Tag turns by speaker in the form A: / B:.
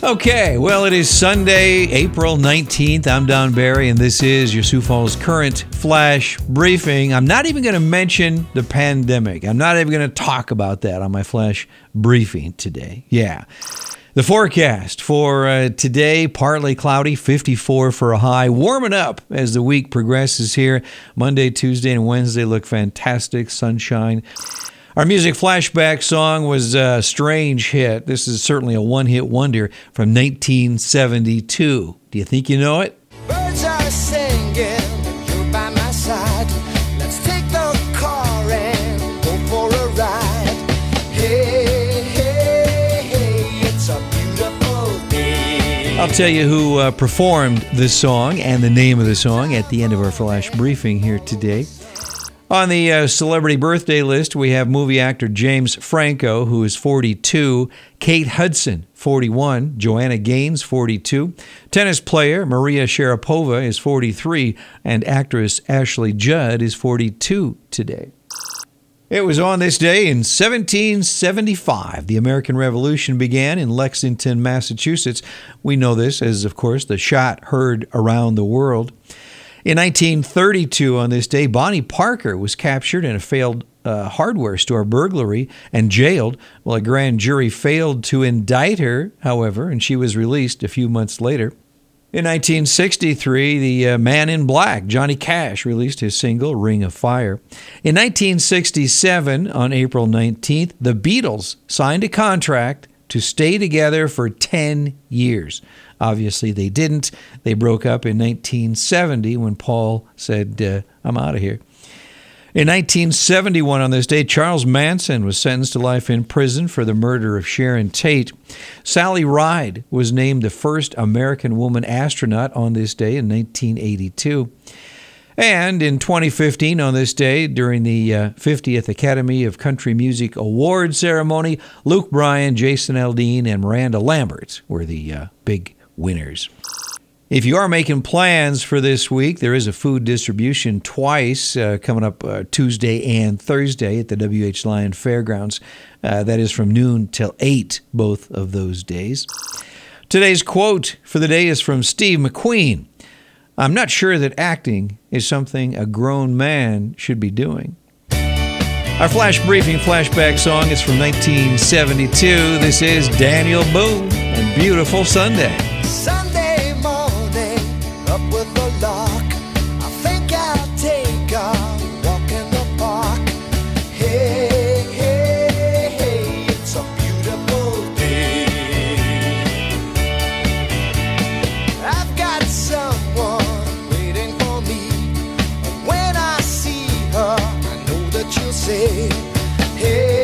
A: Okay, well, it is Sunday, April 19th. I'm Don Barry, and this is your Sioux Falls Current Flash Briefing. I'm not even going to mention the pandemic. I'm not even going to talk about that on my Flash Briefing today. Yeah. The forecast for uh, today partly cloudy, 54 for a high. Warming up as the week progresses here. Monday, Tuesday, and Wednesday look fantastic. Sunshine. Our music flashback song was a strange hit. This is certainly a one hit wonder from 1972. Do you think you know it?
B: Birds are singing, you're by my side. Let's take the car and go for a ride. Hey, hey, hey, it's a beautiful day.
A: I'll tell you who uh, performed this song and the name of the song at the end of our flash briefing here today. On the uh, celebrity birthday list, we have movie actor James Franco, who is 42, Kate Hudson, 41, Joanna Gaines, 42, tennis player Maria Sharapova is 43, and actress Ashley Judd is 42 today. It was on this day in 1775 the American Revolution began in Lexington, Massachusetts. We know this as, of course, the shot heard around the world. In 1932, on this day, Bonnie Parker was captured in a failed uh, hardware store burglary and jailed. Well, a grand jury failed to indict her, however, and she was released a few months later. In 1963, the uh, Man in Black, Johnny Cash, released his single Ring of Fire. In 1967, on April 19th, the Beatles signed a contract to stay together for 10 years. Obviously, they didn't. They broke up in 1970 when Paul said, uh, I'm out of here. In 1971, on this day, Charles Manson was sentenced to life in prison for the murder of Sharon Tate. Sally Ride was named the first American woman astronaut on this day in 1982. And in 2015, on this day, during the uh, 50th Academy of Country Music Award ceremony, Luke Bryan, Jason Aldean, and Miranda Lambert were the uh, big winners. If you are making plans for this week, there is a food distribution twice uh, coming up uh, Tuesday and Thursday at the WH Lyon Fairgrounds. Uh, that is from noon till 8, both of those days. Today's quote for the day is from Steve McQueen I'm not sure that acting is something a grown man should be doing. Our flash briefing flashback song is from 1972. This is Daniel Boone and Beautiful Sunday.
B: Say, Hey,